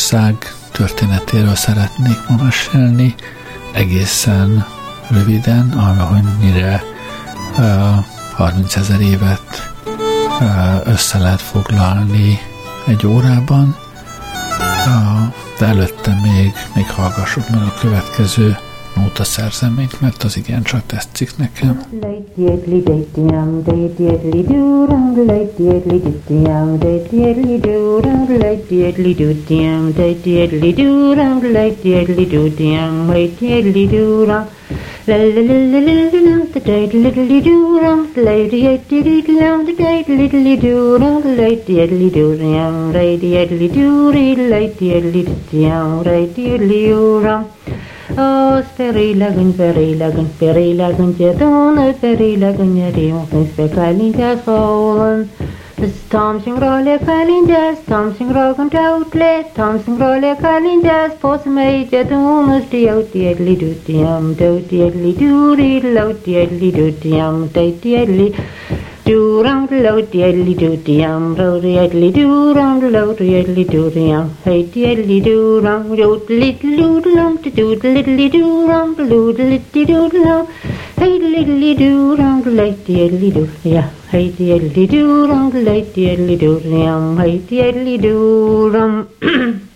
Írország történetéről szeretnék ma mesélni, egészen röviden, amennyire uh, 30 ezer évet uh, össze lehet foglalni egy órában, uh, de előtte még, még hallgassuk meg a következő nóta szerzeményt, mert az igen csak tetszik nekem. toți Perila gând, perila gând, perila gând Ce tună, perila gând, ne pe calindea Sfăulând role calindea, stom și rogăm ceautle role calindea, poți mei Ce tună, știau, tiedli, dutiam Tău, tiedli, duri, lau, tiedli, dutiam Tăi, tiedli, dutiam do round low diddly do diam, ro diddly do round low diddly do diam, hey diddly do round do little doodlum to do little do round do little doodlum, hey diddly do round like diddly do, yeah, hey diddly do round like diddly do diam, hey diddly do rum.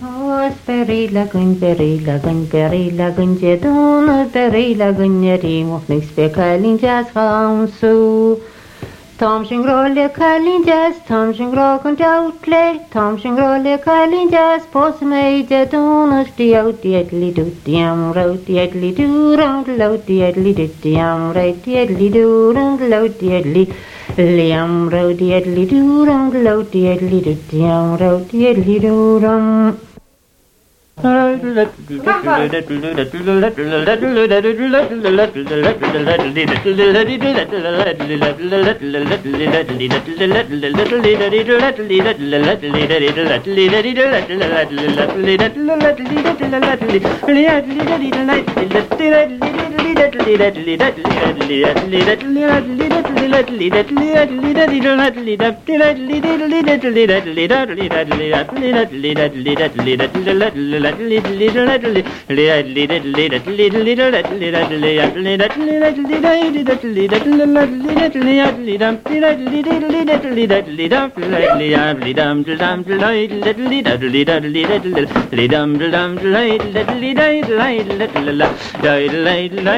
Ой-ой-ой, лягунь-бери, лягунь-бери, лягунь-де дунуть-бери, лягунь-нери, мухник-спе калинь-джаз хаунсу. Tomshin rolle kalinjas, tomshin rogon dautle, tomshin rolle kalinjas, do diam ro di do round lo di do diam ro di do round lo di edli liam ro di do round lo di do diam ro di do round Let's Little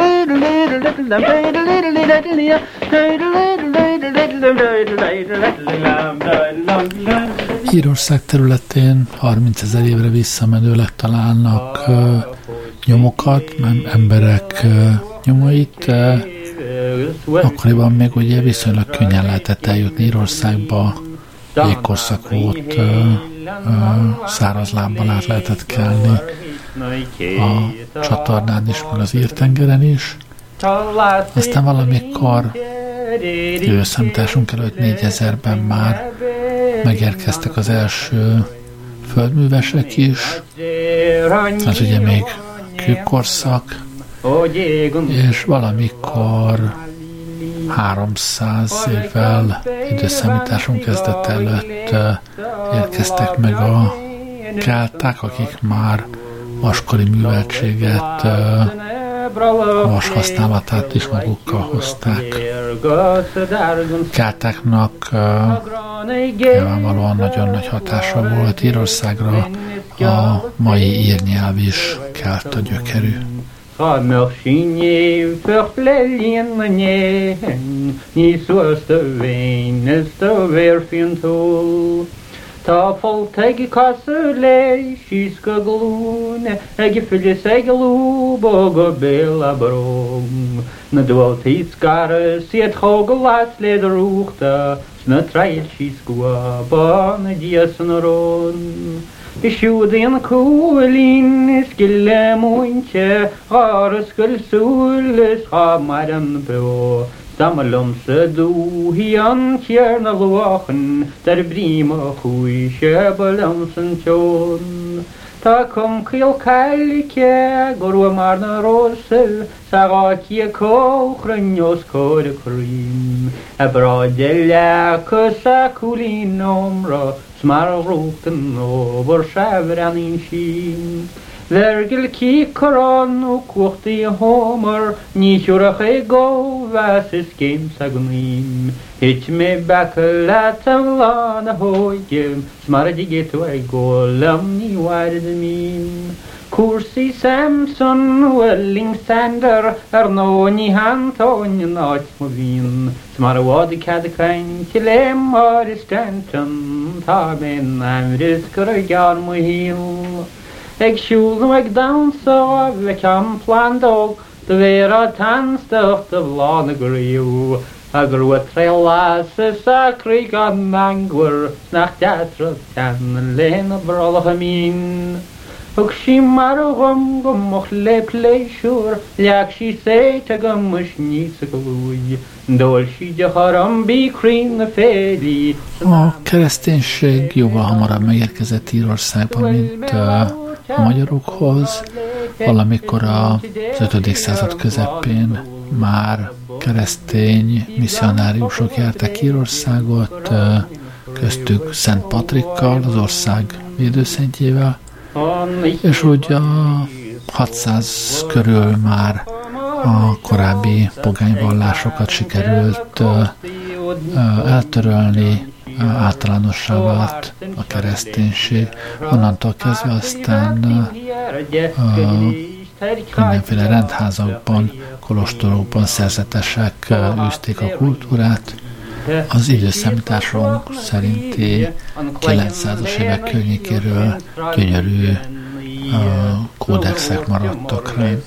Little Írország területén 30 ezer évre visszamenőleg találnak uh, nyomokat, emberek uh, nyomait. Uh, akkoriban még ugye viszonylag könnyen lehetett eljutni Írországba, jégkorszak volt, uh, uh, száraz lábbal át lehetett kelni a csatornán is, meg az írtengeren is. Aztán valamikor időszámításunk előtt 4000-ben már megérkeztek az első földművesek is, az ugye még kőkorszak, és valamikor 300 évvel időszámításunk kezdet előtt érkeztek meg a kelták, akik már vaskori műveltséget vas használatát is magukkal hozták. Keltáknak nyilvánvalóan nagyon nagy hatása volt Írországra, a mai írnyelv is kelt a gyökerű. Ta folk teg i kasse le, kyska glune, eg fylle seg glub og bela brom. Na du alt hit skar, si et hog las le drukta, sna trail kysku a ban dias naron. I sjuden kulin skille munche, har skulle Sammalom sedu hian kjer na loachen, der brima hui kjebalam sen tjon. Ta kom kjel kalke, gorwa marna rosel, sagakie kohren jos kore krim. Ebra dela kusa kulin omra, smar roten over sjævran in skin. Vergil kikar an og kvart i homar Ni kjura hei go vas i skim sagnim Hitch me back a lat am lan a hojim Smara di go lam ni wair de min Kursi Samson welling sander Er no ni han ton ni nat mo vin Smara kad kain til em ar i stenten amris kura gyan hil a gar mo híl. Agsúlú ag damsá bheith ceam pládóg do bhéar a tanstocht a bhána goíú. a gur wa tre lá sarí an mangur nach teatra tean léna bralacha mín. Ug sí mar gom go mocht le léisiúr leag sí sé a kereszténység jóval hamarabb megérkezett Írországba, mint a magyarokhoz. Valamikor az 5. század közepén már keresztény misszionáriusok jártak Írországot, köztük Szent Patrikkal, az ország védőszentjével, és úgy a 600 körül már a korábbi pogányvallásokat sikerült eltörölni, általánossá vált a kereszténység. Onnantól kezdve aztán mindenféle rendházakban, kolostorokban szerzetesek űzték a kultúrát. Az időszámításunk szerinti 900-as évek környékéről gyönyörű kódexek maradtak ránk.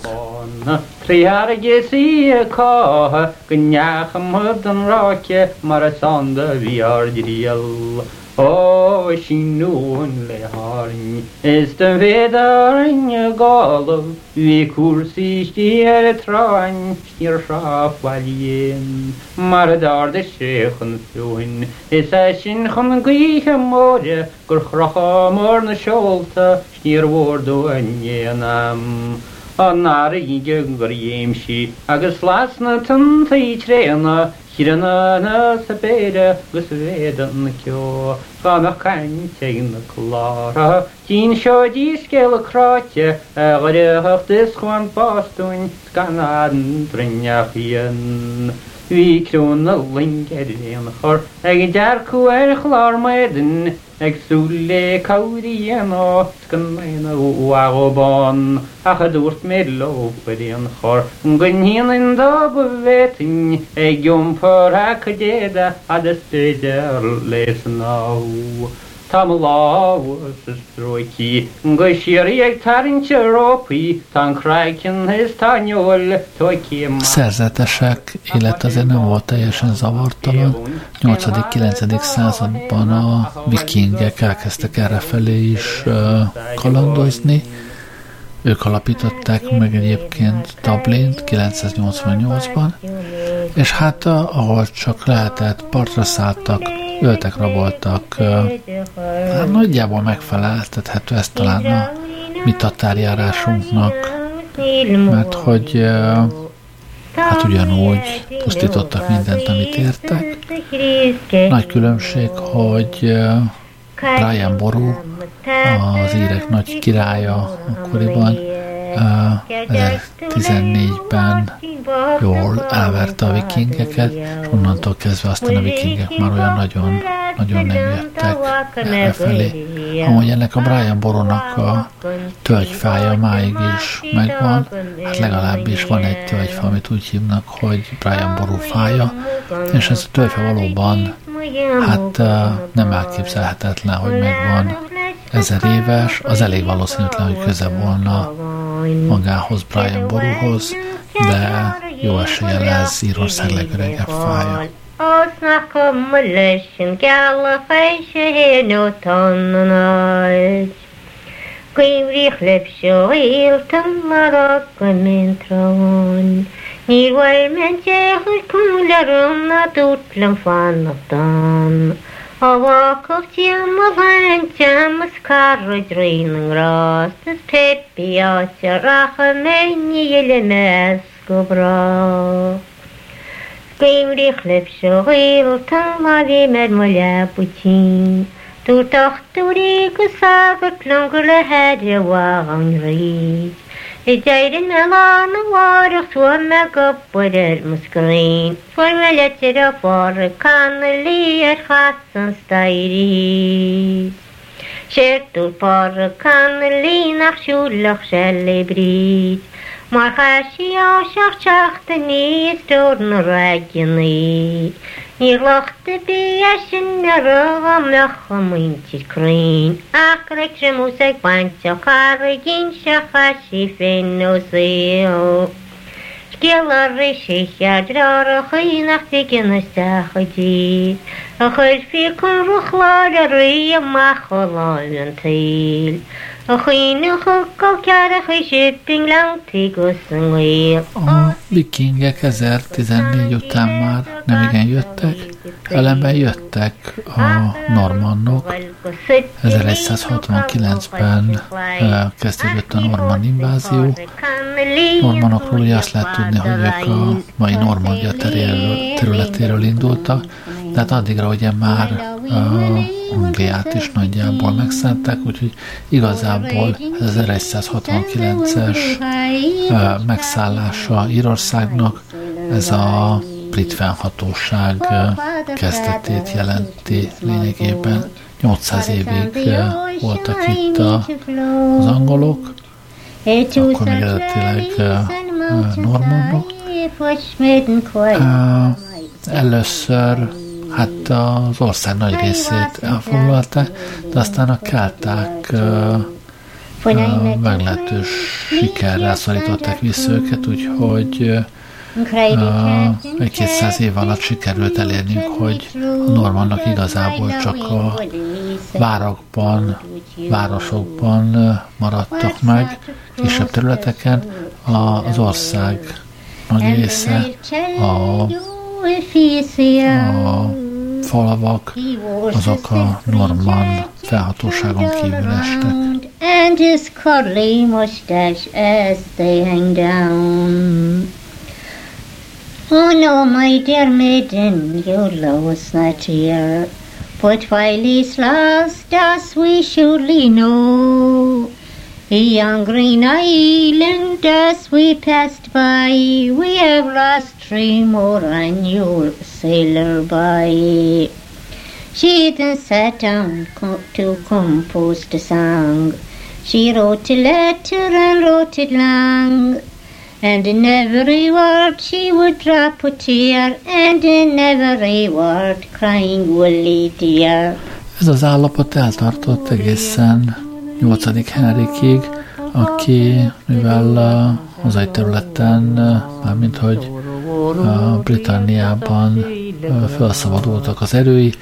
Tríharige sí cá go neacham an ráce mar a sanda bhíardíal. ó sin nuúin le háing Is den fédarinne gálam hí cuasítí ar a tráin tíar ráhhaíon mar a dáda séchan fiúin Is é sin chun an gcuíthe móide gur chrocha mór na seolta tíar bhdó anéanam. nāra yīngyā ngār yīmshī āgā slāsna tānta īchirēna hirana nā sāpēra gusvēda nākyō kāma kāñca yīna klāra tīn shō dīskēla a āgā rēhāk tēs khuān pāstuñ skanān trīnyā Dwi krún a ling er an chor Egin dear cú ar chlár maidin agsú le cairí an áit gan ména óábán a chaúirt mé lopedí an chor an gunhéanaan dá go bhhéting ag giompá a chudéada a de féidir leis an á. Roií go sií ag tarintse rópaí tá chráicin is táneol toicím. Szerzetesek élet azért nem volt teljesen zavartalan. 8.-9. században a vikingek elkezdtek errefelé is kalandozni. Ők alapították meg egyébként Dublint 988-ban, és hát ahol csak lehetett, partra szálltak, öltek, raboltak. Hát nagyjából megfeleltethető ez talán a mi tatárjárásunknak, mert hogy hát ugyanúgy pusztítottak mindent, amit értek. Nagy különbség, hogy Brian Boru, az írek nagy királya akkoriban, 2014-ben jól elverte a vikingeket, és onnantól kezdve aztán a vikingek már olyan nagyon, nagyon nem jöttek felé. Amúgy ennek a Brian Boronak a tölgyfája máig is megvan, hát legalábbis van egy tölgyfa, amit úgy hívnak, hogy Brian Boru fája, és ez a tölgyfa valóban hát nem elképzelhetetlen, hogy megvan ezer éves, az elég valószínűtlen, hogy köze volna magához Brian Boruhoz, de jó eséllyel ez Írország legöregebb fája. Gala feise hénó tannanáid. Gwyrich lepsio iltan marok yn tron. Ni wel men jehul kumlarum na dutlam fan of Awak yılmılarınca mıskarı dreyin rastas pepi asya rahmeni yelemez gubra. Gimri xlep şoğil tanla ve mermula buçin. Dur tahturi gusavık langıla hadi vağın. رجال ورخ ومكبر المسكرين فالولد رفار كان اللي يرخصن ستايري شرط الفار كان اللي نخشو اللخش اللي بريد ما خاشي عشق شخص نيستور نراجني Hilachte bi yashin rova mlachom tikrin. Akrek shemusek bancho karigin shachashifin nozeo. Шкелары шехядрары хыйнах текенеста ходи. Ахыр фикун рухлары махоловен тыль. A vikingek 1014 után már nem igen jöttek, ellenben jöttek a normannok. 1169-ben kezdődött a normann invázió. Normanokról ugye azt lehet tudni, hogy ők a mai Normandia területéről indultak, tehát addigra ugye már Angliát is nagyjából megszánták, úgyhogy igazából ez 1169-es megszállása Írországnak ez a brit fennhatóság kezdetét jelenti lényegében. 800 évig voltak itt a, az angolok, akkor még eredetileg normandok. Először hát az ország nagy részét elfoglalta, de aztán a kelták meglehetős sikerrel szorították vissza őket, úgyhogy egy 200 év alatt sikerült elérniük, hogy a normannak igazából csak a várakban, városokban maradtak meg, kisebb területeken, az ország nagy része a, a falavak, azok a norman felhatóságon kívül estek. And his curly mustache as they hang down. Oh no, my dear maiden, love was not here. But while he's lost us, we surely know. On Green Island, as we passed by, we have lost three more your sailor by. She then sat down co- to compose the song. She wrote a letter and wrote it long. And in every word she would drop a tear, and in every word crying, Willie dear. Ez az állapot eltartott egészen 8. Henrikig, aki, mivel a hazai területen, mármint hogy Britanniában felszabadultak az erői,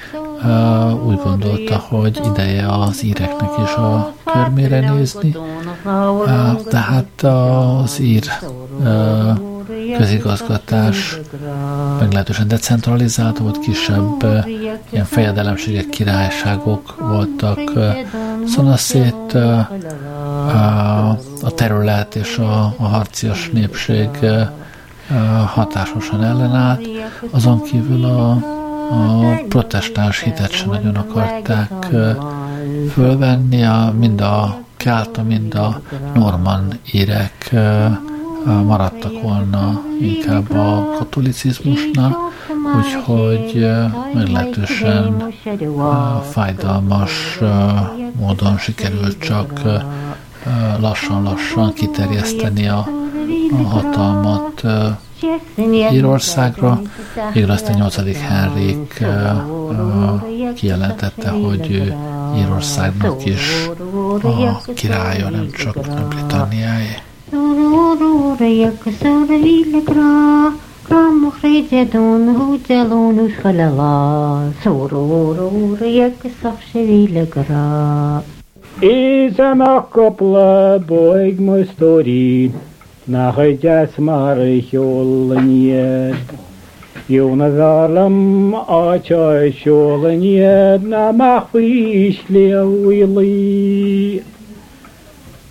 úgy gondolta, hogy ideje az íreknek is a körmére nézni. Tehát az ír közigazgatás meglehetősen decentralizált volt, kisebb ilyen fejedelemségek, királyságok voltak szanaszét, a terület és a, a harcias népség hatásosan ellenállt, azon kívül a, a protestáns hitet sem nagyon akarták fölvenni, a, mind a kálta, mind a norman írek maradtak volna inkább a katolicizmusnál, úgyhogy meglehetősen fájdalmas módon sikerült csak lassan-lassan kiterjeszteni a, a hatalmat Írországra, végül aztán 8. Henrik kijelentette, hogy Írországnak is a királya, nem csak يكسر لي الكرا كرام مخرج دونه جلون فللا سرور يكسر لي الكرا إذا ما قبل بويق مستوري نخجس مرحولنيت Юназарым ачай шолын На намақ вишлеу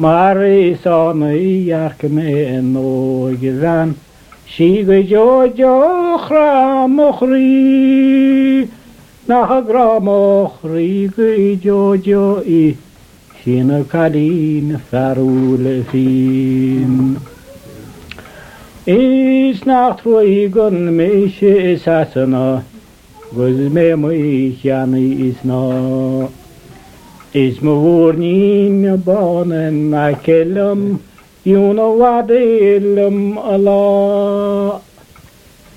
Mar isán íhearcha mé an nóige ran, Si go joorá mochrí nachrá mochrí go jojo í sinna cadín ferúle fin. Is nachfu í gon méisi is sana, gus mé mu cheanna is ná. Na Is me woornin banen na kellam Júnawadélum alá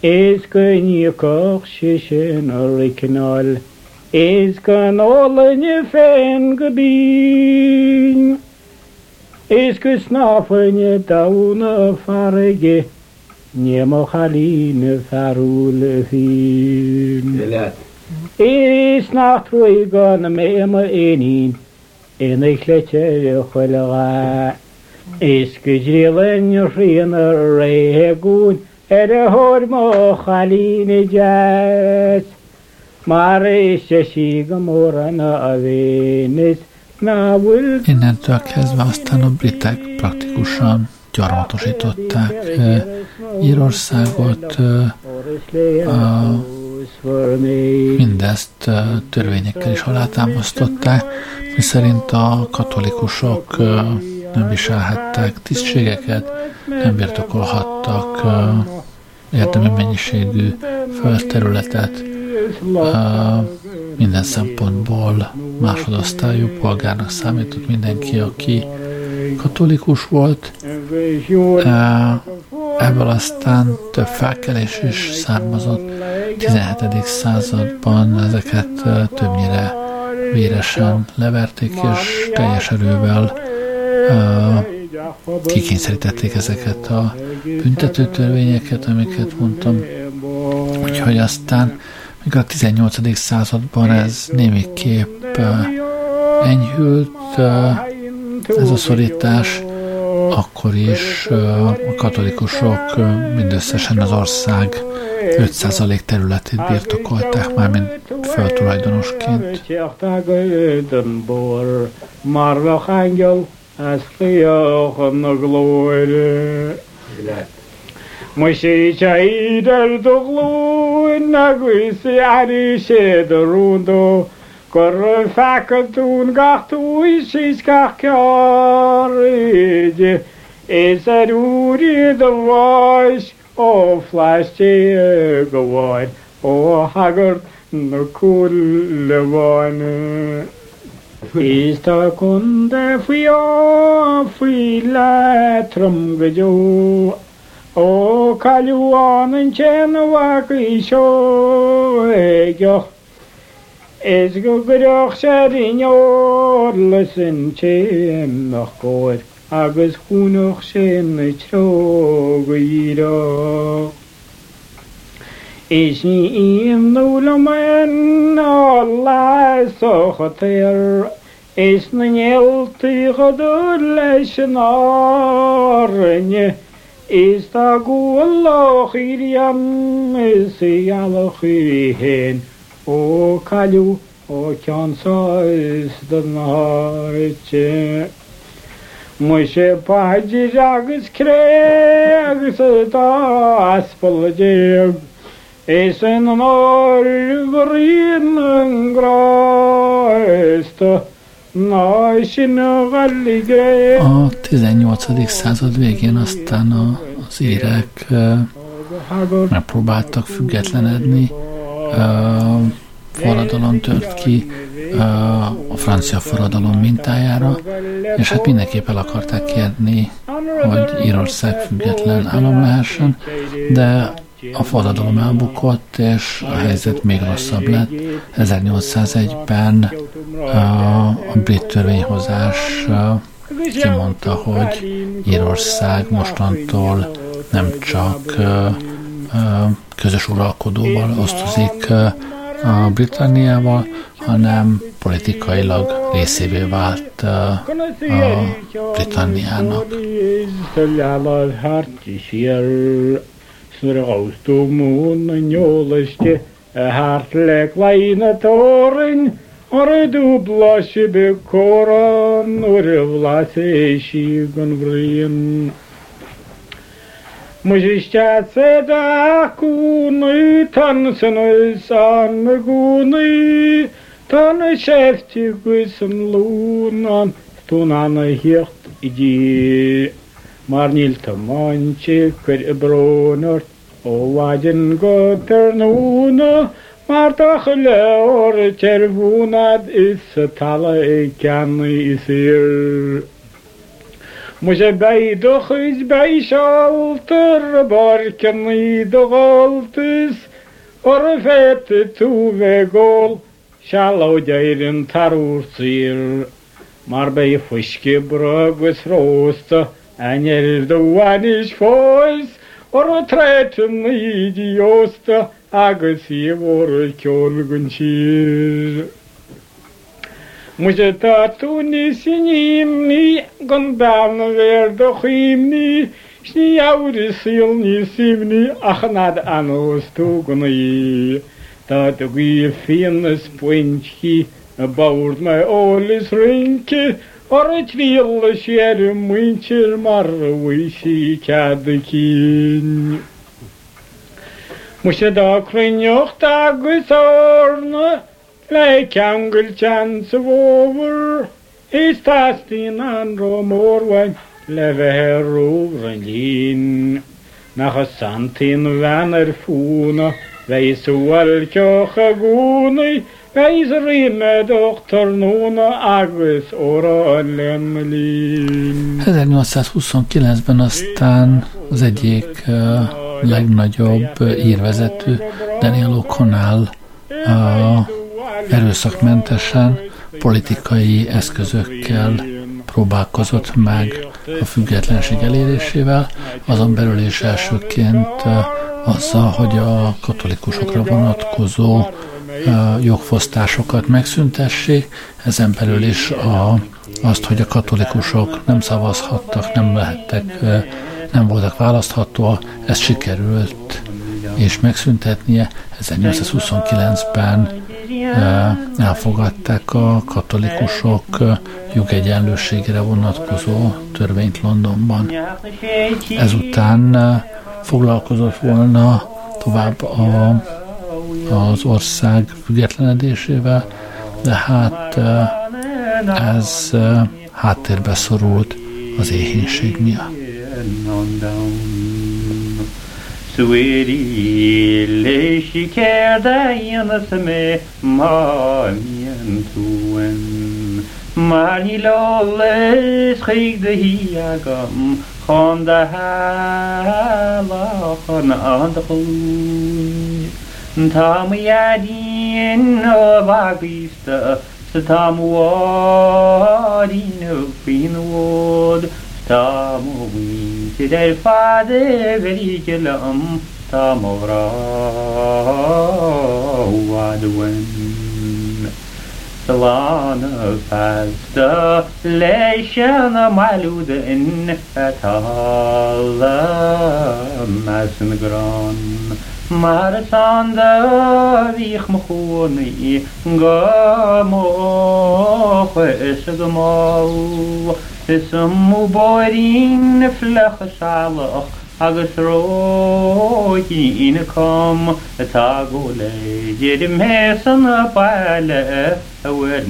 Is gonníoch si sin originál Is gan ólanne féin go bí Is Is nachtrú gan mé a éín ina chléite chuileá. Is go drílan rian a réún ar a thormó chalína jazz. Mar is se sí go mór anna a bhénis ná bhfuil Innentől kezdve aztán a britek praktikusan gyarmatosították Írországot, a- mindezt törvényekkel is alátámasztották, miszerint a katolikusok nem viselhettek tisztségeket, nem birtokolhattak érdemi mennyiségű földterületet, minden szempontból másodosztályú polgárnak számított mindenki, aki katolikus volt. Ebből aztán több felkelés is származott. 17. században ezeket többnyire véresen leverték, és teljes erővel kikényszerítették ezeket a büntető törvényeket, amiket mondtam. Úgyhogy aztán, még a 18. században ez némiképp enyhült, ez a szorítás, akkor is a katolikusok mindösszesen az ország 5% területét birtokolták már, mint földtulajdonosként. Angel as chliochan na glóire. Mu fecha tún gachtú sí gach ceide, is a úí do bháis ó fleisté go bháid ó hagart na bháine. Ista kun de fio fi la trum gajo o kaluan en chen wa ki Ezgu gudog shariñ orlasin chem nokor agus kunog shem trog yirog. إشي إم نول من الله سخطير إشن يلتي غدر لشنارني إستاقو الله خير يم سيال خيرهن Is tá ggóach íon is i alach í hen ó caiú ó ceanáis don náte. Mu sé páidir agus cré agus tá aspalidéag. Is en an áríon an gráiste ná sin galligé A 18. század végén aztán az írek eh, megpróbáltak függetlenedni, forradalom tört ki a francia forradalom mintájára, és hát mindenképp el akarták kérni hogy Írország független állam lehessen, de a forradalom elbukott, és a helyzet még rosszabb lett. 1801-ben a brit törvényhozás kimondta, hogy Írország mostantól nem csak közös uralkodóval osztozik a Britanniával, hanem politikailag részévé vált a Britanniának. Hartleg leine torin, Ar dubla si be koran, ur vla se si gon vrin. Mujishkatse da kunu tanısını sanı gunu tanı şefti gısın lunan tunanı hirt idi. Marnil tamançı kır ibronur o vajin goternunu Marta hıle or çervunad is talı ikanı isir. Muze dokuz beş altır barkın altız Orfet tu ve gol Şalo geyrin tarur sıyır Marbey fışkı brogüs rosta Enir duvaniş foys Oru tretin idiosta Agısi vur kölgün şiir مجتاتوني سنيمني قندام ويردخيمني شنيا ورسيلني سيمني أخناد أنوستوغني تاتغي فينس بوينشي باورد ماي أوليس رينكي Орыч вилла щерем мынчер марвы сикядыкин. Мушеда крынёх тагы сорны, pointí a báir me ólis rinke, or a tríle séir muintir mar a bhuiisi cead cín. Mu sé dá chluineocht agus ána le ceangail tean sa bhóhar is tátíín an rómórhain le bheitthe róh an lín nach a santín bhean ar fúna bheith súhil ceocha gúnaí Beis rime doktor nóna agus óra len lín. 1829-ben aztán az egyik legnagyobb írvezető, Daniel O'Connell erőszakmentesen politikai eszközökkel próbálkozott meg a függetlenség elérésével, azon belül is elsőként azzal, hogy a katolikusokra vonatkozó jogfosztásokat megszüntessék, ezen belül is a, azt, hogy a katolikusok nem szavazhattak, nem lehettek nem voltak választhatóak, ezt sikerült és megszüntetnie. 1829-ben elfogadták a katolikusok jogegyenlőségére vonatkozó törvényt Londonban. Ezután foglalkozott volna tovább a, az ország függetlenedésével, de hát ez háttérbe szorult az éhénység miatt. سويري ليش كردين اسمي مالين توين مالي لوليس خيك دهياكم خون دهالا خون. اندخل تام يدين وباقيستا ستام وارين فين وود. تا موی چې د فاده بری کلم تا مورا وادون سلان فاستا ليشان معلود ان فتالا مسنگران مرسان دویخ مخونی گامو خوش گماو اسمو بارين فلخ شعلق أغسروكي إنكم تاغولي جرم هسن بالا أول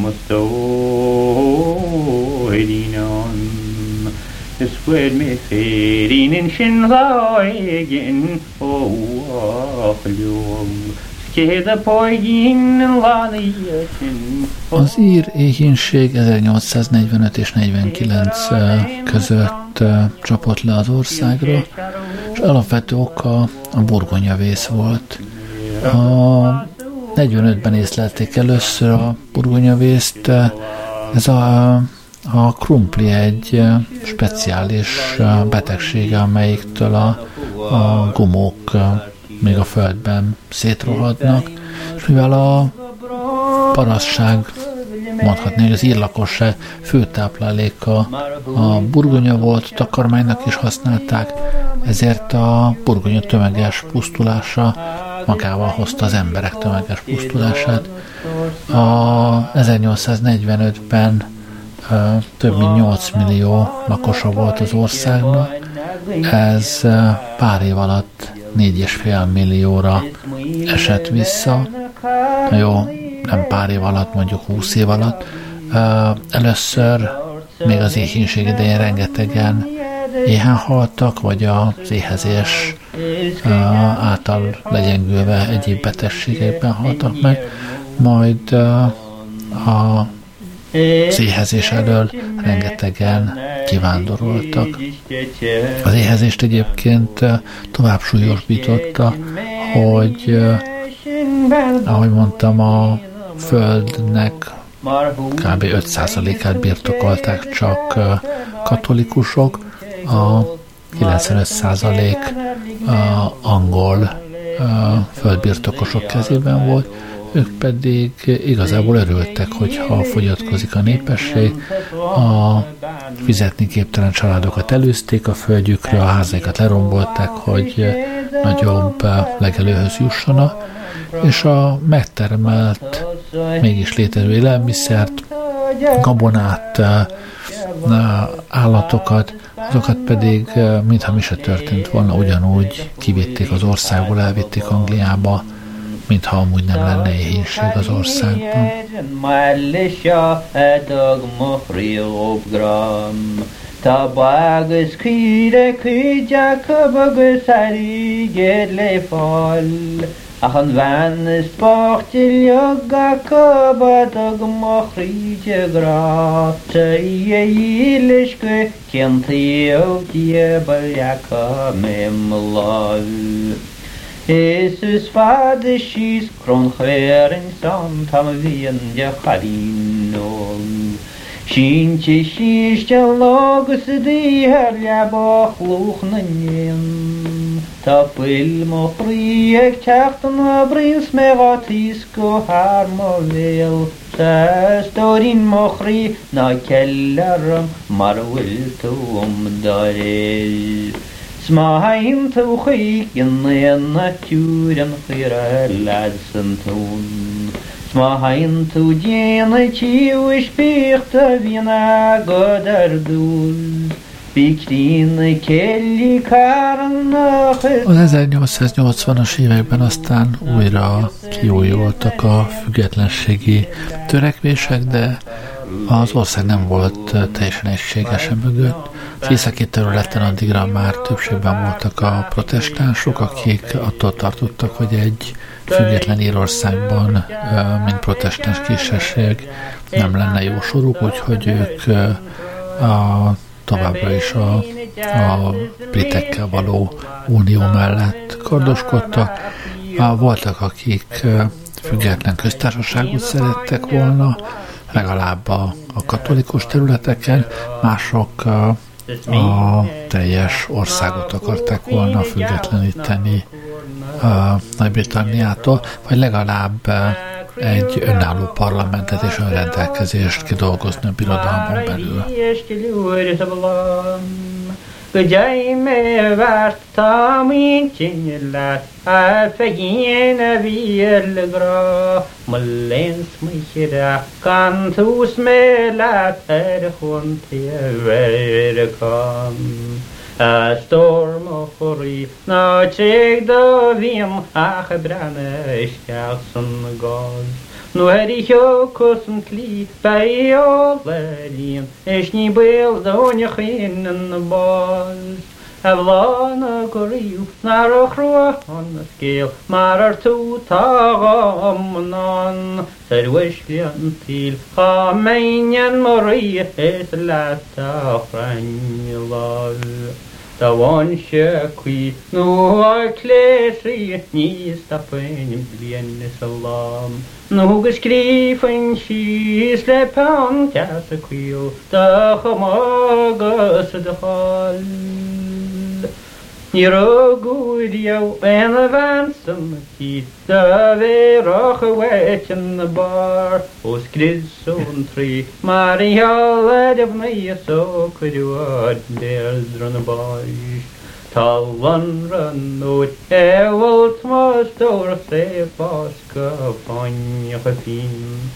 مستوهرينون سكوير مفيرين شن غايقين أوه أخلوه Az ír éhínség 1845 és 49 között csapott le az országra, és alapvető oka a burgonyavész volt. A 45-ben észlelték először a burgonyavészt, ez a, a krumpli egy speciális betegsége, amelyiktől a, a gumók még a földben szétrohadnak, és mivel a parasság mondhatni, hogy az írlakosság főtápláléka a burgonya volt, takarmánynak is használták, ezért a burgonya tömeges pusztulása magával hozta az emberek tömeges pusztulását. A 1845-ben több mint 8 millió lakosa volt az országnak, ez pár év alatt 4,5 millióra esett vissza. Na jó, nem pár év alatt, mondjuk 20 év alatt. Először még az éhínség idején rengetegen éhen haltak, vagy az éhezés által legyengülve egyéb betegségekben haltak meg, majd a éhezés elől rengetegen kivándoroltak. Az éhezést egyébként tovább súlyosbította, hogy ahogy mondtam, a földnek kb. 5%-át birtokolták csak katolikusok, a 95% angol földbirtokosok kezében volt, ők pedig igazából örültek, hogyha fogyatkozik a népesség, a fizetni képtelen családokat előzték a földjükre, a házaikat lerombolták, hogy nagyobb legelőhöz jussanak, és a megtermelt, mégis létező élelmiszert, gabonát, állatokat, azokat pedig, mintha mi se történt volna, ugyanúgy kivitték az országból, elvitték Angliába, mintha amúgy nem lenne éhínség az országban. Tabagus kire kujja kabagus ari gedle fall Achan van sportil yoga kabatag mochrije gra Tye yilishke kenti of die balyaka memlav Jesus vadescis kronstjären samtam vänja halinom. Шинче шишча логус дыхарля бахлухнанен. Тапыл мохриек чахтына бринс мегатиско хармовел. Сәсторин мохри накелларым марвыл туым дарел. A brins me a tís go haar mo léel. Stóín mo chrí na kellarm mar bhfuil tú om daréis. Smahain tú chuig in na túr an chuire leid san tún. Smahain tú déana tíú is píochtta hína god ar dúl. Az 1880-as években aztán újra kiújultak a függetlenségi törekvések, de az ország nem volt teljesen egységesen mögött. Az északi területen addigra már többségben voltak a protestánsok, akik attól tartottak, hogy egy független Írországban, mint protestáns kisebbség nem lenne jó soruk, úgyhogy ők a, továbbra is a, a britekkel való unió mellett kardoskodtak. Voltak, akik független köztársaságot szerettek volna, legalább a, a katolikus területeken, mások a, a teljes országot akarták volna függetleníteni Nagy-Britanniától, vagy legalább egy önálló parlamentet és önrendelkezést kidolgozni a birodalmon belül. بجايم وقتامين كنلات أفجين في القرا ملين سمشرا كان توس ملات أرخون تيوركم Storm og forry, nå kjeg da vim, ach, brenne, kjæsen gass. Nu är det hökusen kli Bäjålelin Eš ni был до нях инн баз a bhlána go riú nar a chruá an na scéal mar ar tú tá amán Sahuiisci an tíl cha Tavanşe nuha klesi ni stafen blien salam. Nuga skrifen şi slepan kasa kuyul da hamaga sadhal Irogu idio en a vansum, he'd serve roch away in the bar, o skris on tree, Mary led of me so the you Tall one, run a boy. Tal one run out, e wolt must The se faska upon your fin.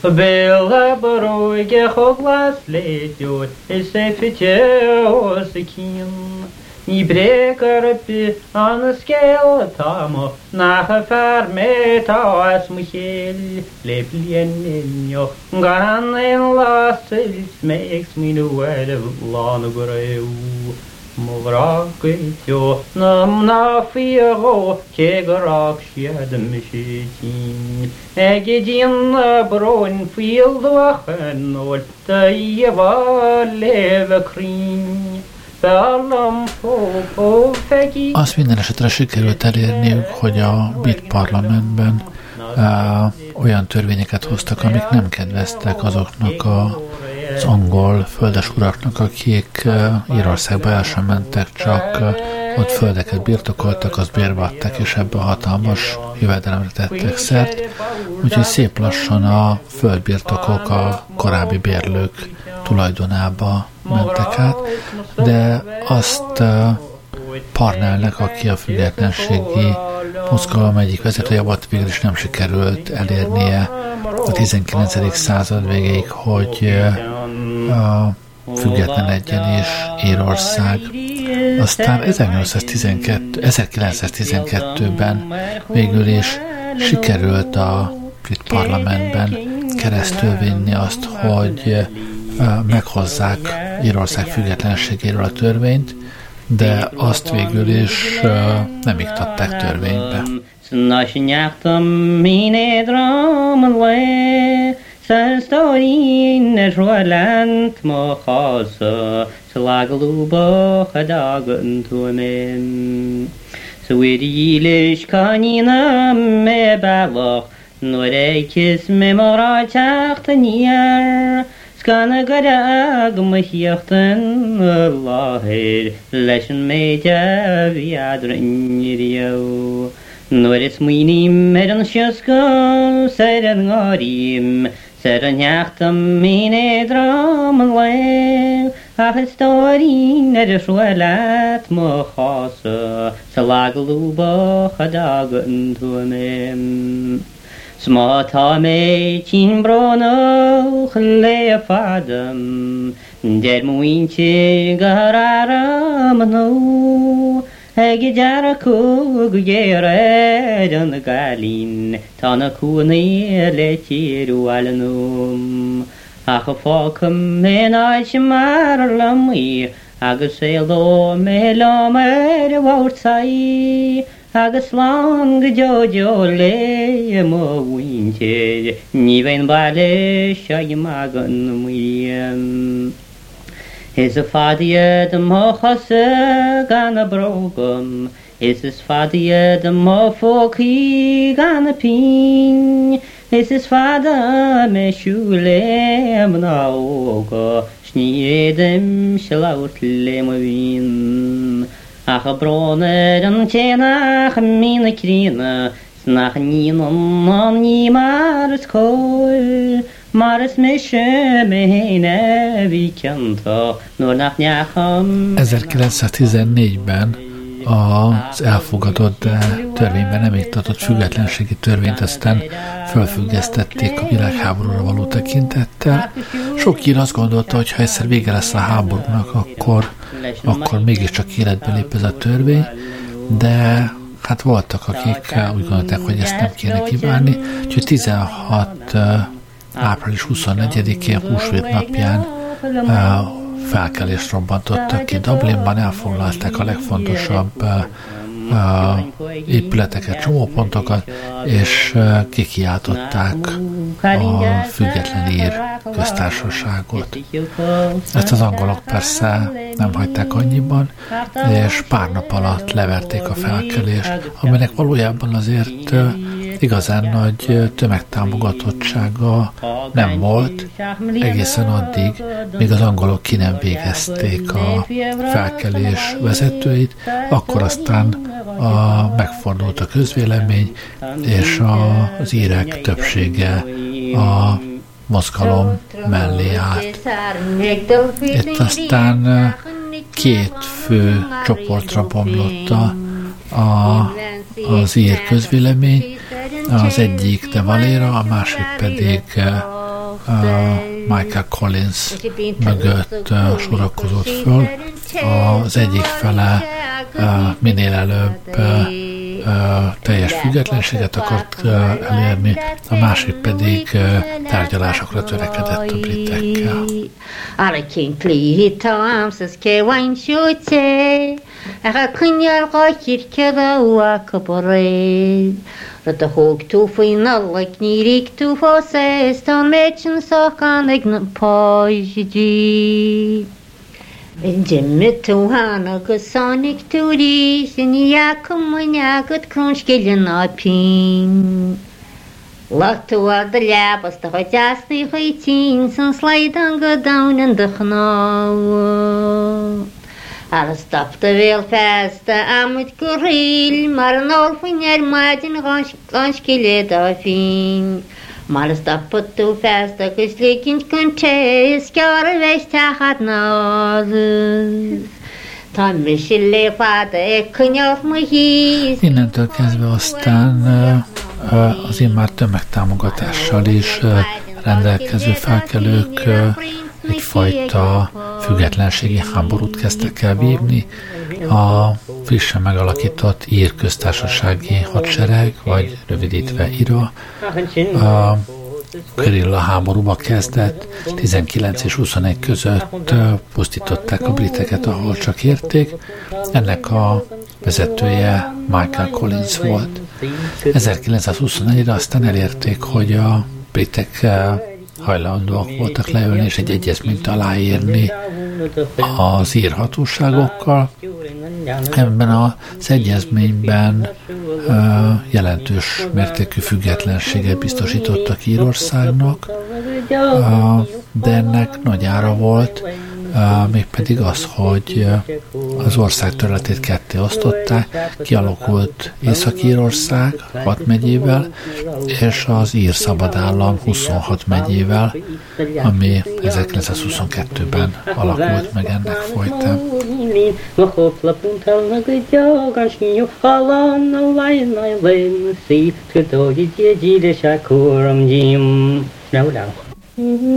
Bela baroge hoglas late out, is a fitche or sekin. I Brekaruppi annars tamo Naha fær me ta as mu hel Leblien ninjo Garan en lasils me eks minu ere Lanu greu Movrakit jo nam na fiego kegarak sjedem shitin Egedin bron fil dvachen Olta jeva leve kring Azt minden esetre sikerült elérniük, hogy a brit parlamentben uh, olyan törvényeket hoztak, amik nem kedveztek azoknak a, az angol földesuraknak, akik uh, Írországba el sem mentek, csak ott földeket birtokoltak, azt bérbe adták, és ebbe a hatalmas jövedelemre tettek szert. Úgyhogy szép lassan a földbirtokok a korábbi bérlők tulajdonába mentek át, de azt Parnellnek, aki a függetlenségi mozgalom egyik vezetője volt, végül is nem sikerült elérnie a 19. század végéig, hogy független egyen és Írország. Aztán 1912, 1912-ben végül is sikerült a brit parlamentben keresztül vinni azt, hogy meghozzák Írország függetlenségéről a törvényt, de azt végül is nem iktatták törvénybe. Sa stoín er roiland má chása sa lagalúba a dagan tuamen. Sa Skana gara agmahiochtan lahir leishin meja viadrinriau. Nuair is muoím mar er an siosco sé an gáím, sé an neachtam mí édra an le. Atóí er is leat má chása sa lagalúba chadag an tú mém. Mé. Smátá mé tí brana le a fadam, Der muinte garara nó, Ege deara có go géire an na galín, tána cuanaí le tíúhalanúm. A go fácam mé áid sem mar lamí, agus sé dó mé lá mar a bhhairtaí, agus slán go jojo le mó bhainte, ní bhain bailile se magan muam. Is a fadiad am mochasa gan a brogum, Is is fadiad am mofoki gan a pin, Is is fada me siúle am nága, Sníédem se laut le a vín. Ach a broner an ténach mína krína, nach ní an ní mar cóil, mar is mé se mé héine hí ceanta nó nach neacham. 1914-ben az elfogadott, de törvényben nem iktatott függetlenségi törvényt aztán felfüggesztették a világháborúra való tekintettel. Sok ír azt gondolta, hogy ha egyszer vége lesz a háborúnak, akkor, akkor mégiscsak életbe lép ez a törvény, de hát voltak, akik úgy gondolták, hogy ezt nem kéne kívánni, úgyhogy 16 április 24-én húsvét napján felkelést robbantottak ki. Dublinban elfoglalták a legfontosabb épületeket, csomópontokat, és kikiáltották a független ír köztársaságot. Ezt az angolok persze nem hagyták annyiban, és pár nap alatt leverték a felkelést, aminek valójában azért igazán nagy tömegtámogatottsága nem volt, egészen addig, míg az angolok ki nem végezték a felkelés vezetőit, akkor aztán a, megfordult a közvélemény, és a, az írek többsége a mozgalom mellé állt. Itt aztán két fő csoportra bomlott a, a, az ír közvélemény, az egyik de Valera, a másik pedig uh, Michael Collins mögött uh, sorakozott föl. Az egyik fele uh, minél előbb uh, teljes függetlenséget akart elérni, a másik pedig tárgyalásokra törekedett a britekkel. Ахакынярга киркеда уа капорей. Рата хог туфы наллак нирик туфа сестан мечен сакан эгнан пойжиди. Cemmet tuhana kısanik turi seni yakın mı yakıt kronş gelin apin. Лахты варды ляпасты хотясны хайтин, сын слайдан гадаунен дыхнау. Liabas da choi jasni choi tîn sy'n slaid an godawn yn dychnol. Ar stopta fel festa amut goril mar an orfin er madin ganskile da fin. Mar stoppa tu festa gus likint kun te skjara veist tachat názus. Tá mi si lépáda e kunyof mu híz. Innentől kezdve aztán az én már tömegtámogatással is rendelkező felkelők egyfajta függetlenségi háborút kezdtek el vívni. A frissen megalakított ír köztársasági hadsereg, vagy rövidítve IRA, a Gerilla háborúba kezdett, 19 és 21 között pusztították a briteket, ahol csak érték. Ennek a vezetője Michael Collins volt. 1921-re aztán elérték, hogy a britek hajlandóak voltak leülni és egy egyezményt aláírni az írhatóságokkal. Ebben az egyezményben jelentős mértékű függetlenséget biztosítottak Írországnak, de ennek nagy ára volt, mégpedig az, hogy az ország területét ketté osztották, kialakult Észak-Írország 6 megyével, és az Ír Szabadállam 26 megyével, ami 1922-ben alakult meg ennek folytán. No, no. Mm-hmm.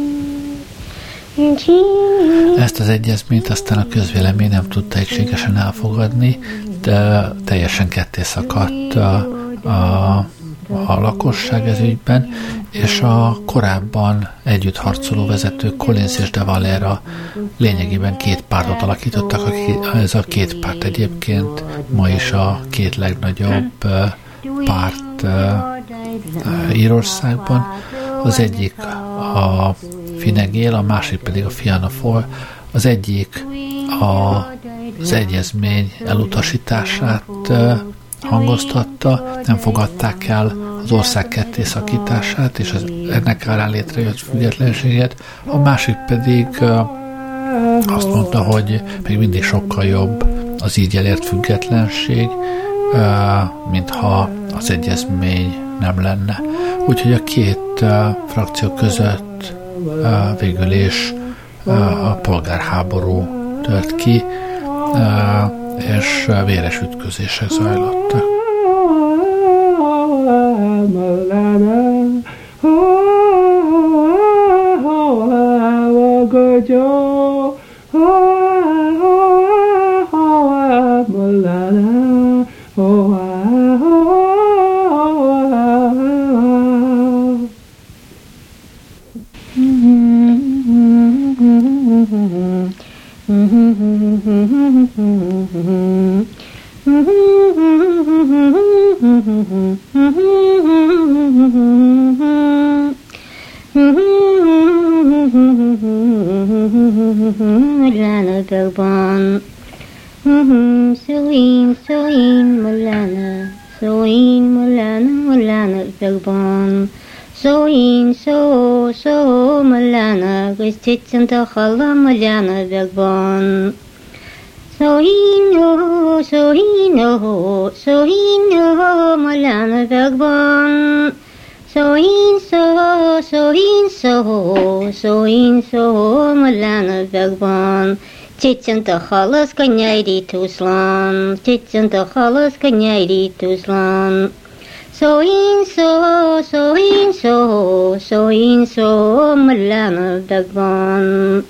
Ezt az egyezményt aztán a közvélemény nem tudta egységesen elfogadni, de teljesen ketté szakadt a, a, a lakosság ez ügyben, és a korábban együtt harcoló vezetők Collins és De Valera lényegében két pártot alakítottak, ez a két párt egyébként ma is a két legnagyobb párt Írországban. Az egyik a Finegél, a másik pedig a Fianna Fáil. Az egyik a, az egyezmény elutasítását hangoztatta, nem fogadták el az ország ketté szakítását és az, ennek árán létrejött függetlenséget, a másik pedig azt mondta, hogy még mindig sokkal jobb az így elért függetlenség, mintha az egyezmény nem lenne. Úgyhogy a két frakció között végül is a polgárháború tört ki, és véres ütközések zajlottak. Mulana Suin, suin, mulana, suin, mulana, mulana, bilbon. Suin, so, so, mulana, gustitzen da hala, mulana, bilbon. Suin, oh, suin, oh, suin, oh, mulana, bilbon. Suin, so, suin, so, suin, so, mulana, bilbon. Belbon. Тетенді халыс кanyайри туслан, тетенді халыс кanyайри туслан. Соин со, соин со, соин со, мланы дагбан.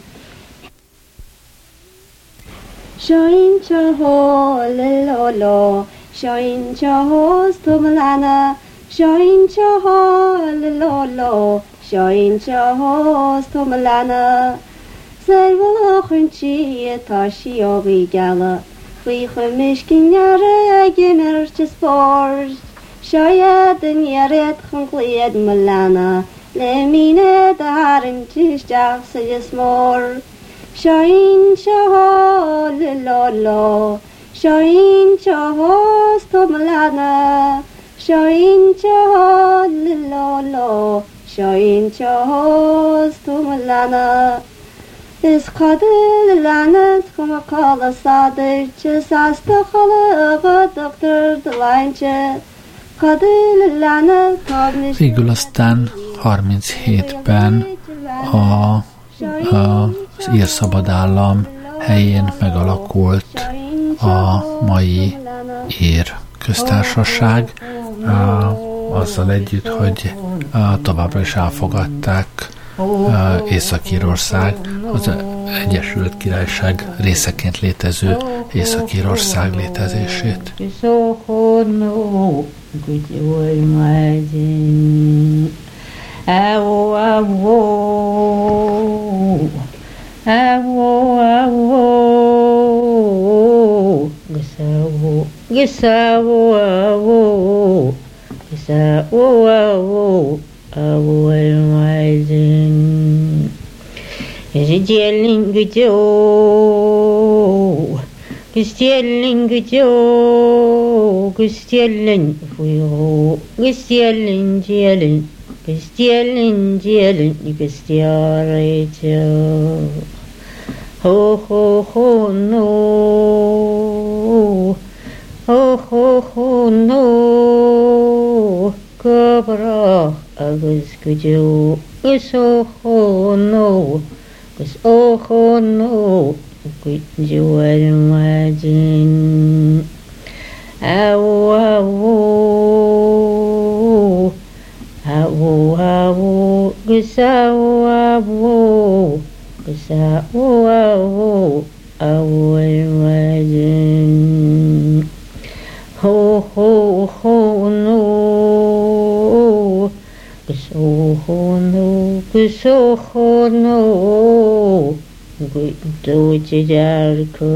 Shoin chaho lilolo, shoin chaho stumlana, shoin chaho lilolo, shoin chaho stumlana. Zeyla chunchi tá sióí sevgili xunçiye taşı yobi gala Fıy xümüşkin yara gemir çispor Şayadın yaret xunqliyed millana Lemine darin çiş cahsı cismor Şahin şaha lilolo Şahin şaha stomlana Şahin şaha lilolo Şahin şaha stomlana seo le lá lá, Seoin seo sto me lena. Is cadil lenet chum a chala sadr, Chis asta chala a doktor de lányse, Cadil lenet tabnis... Végül aztán 37-ben a, a, az ír szabadállam helyén megalakult a mai ír köztársaság, azzal együtt, hogy továbbra is elfogadták Észak-Írország, az Egyesült Királyság részeként létező Észak-Írország létezését. Awo, awo, awo, awo, gisawo, gisawo, awo, gisawo, awo, awo, almazin. Жетелің күтеу, күстелің күтеу, күстелің фуйу, күстелің желін, күстелің желін, күстеретеу. Хо-хо-хо-ну, хо-хо-хо-ну, көбірах, агыз күтеу, күсо-хо-ну, Pues ojo no جوا الوادين أو أو أو أو قساو أو قساو أو أو الوادين هو هو Sohonu sohonu Gudutidarko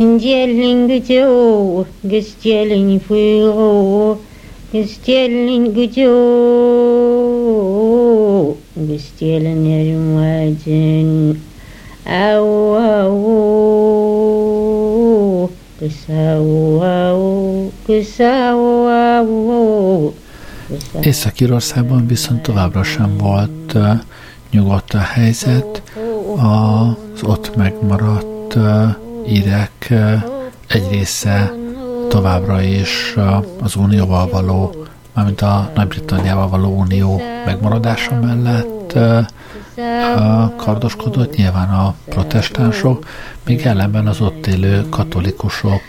Гестелин гдео, гестелин фыро, гестелин гдео, гестелин ермадин, ау ау, кысау ау, кысау ау, Észak-Írországban viszont továbbra sem volt nyugodt a helyzet, az ott megmaradt írek egy része továbbra is az unióval való, mármint a Nagy-Britanniával való unió megmaradása mellett kardoskodott, nyilván a protestánsok, míg ellenben az ott élő katolikusok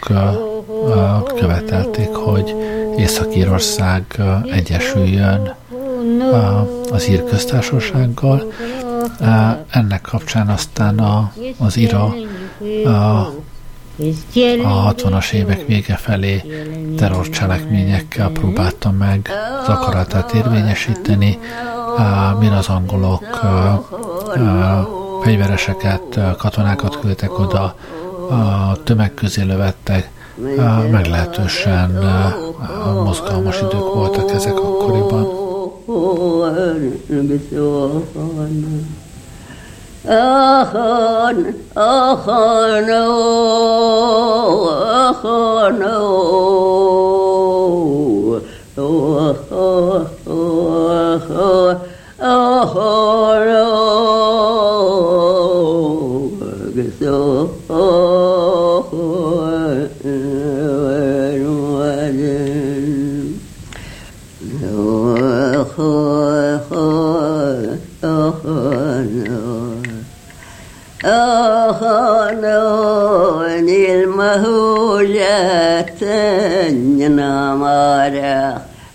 követelték, hogy Észak-Írország egyesüljön az ír köztársasággal. Ennek kapcsán aztán a, az IRA a, a 60-as évek vége felé terrorcselekményekkel próbálta meg az akaratát érvényesíteni, mire az angolok fegyvereseket, katonákat küldtek oda, a tömeg közé lövettek, meglehetősen mozgalmas idők voltak ezek akkoriban. Ahon, ahon, ahon, namara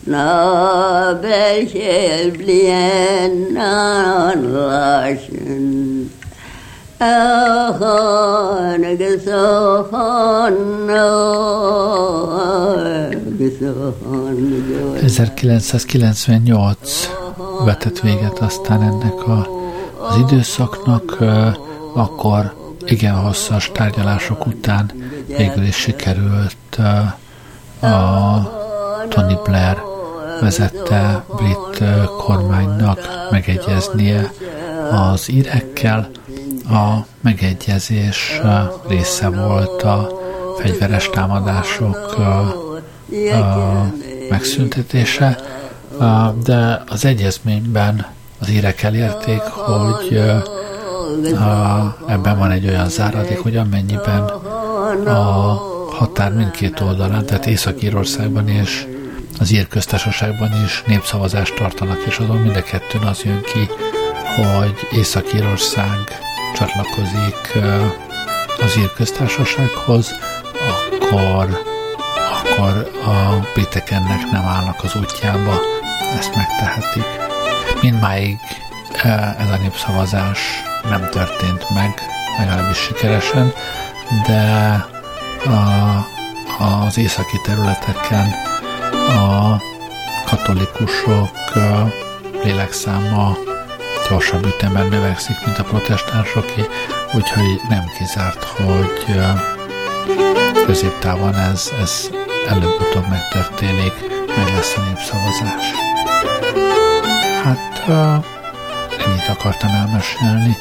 na belkel blien anlashin ahon geszahon 1998 vetett véget aztán ennek a, az időszaknak, akkor igen hosszas tárgyalások után végül is sikerült a Tony Blair vezette brit kormánynak megegyeznie az írekkel. A megegyezés része volt a fegyveres támadások megszüntetése, de az egyezményben az írek elérték, hogy ebben van egy olyan záradék, hogy amennyiben a határ mindkét oldalán, tehát Észak-Írországban és az ír köztársaságban is népszavazást tartanak, és azon mind a kettőn az jön ki, hogy Észak-Írország csatlakozik az ír köztársasághoz, akkor, akkor a britek ennek nem állnak az útjába, ezt megtehetik. Mindmáig ez a népszavazás nem történt meg, legalábbis sikeresen, de a, az északi területeken a katolikusok lélekszáma gyorsabb ütemben növekszik, mint a protestánsoké, úgyhogy nem kizárt, hogy középtávon ez, ez előbb-utóbb megtörténik, meg lesz a népszavazás. Hát ennyit akartam elmesélni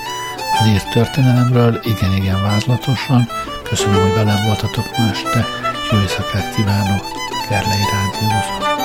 az írt történelemről, igen-igen vázlatosan, Köszönöm, hogy velem voltatok ma este. Jó éjszakát kívánok, Gerlei Rádiózó.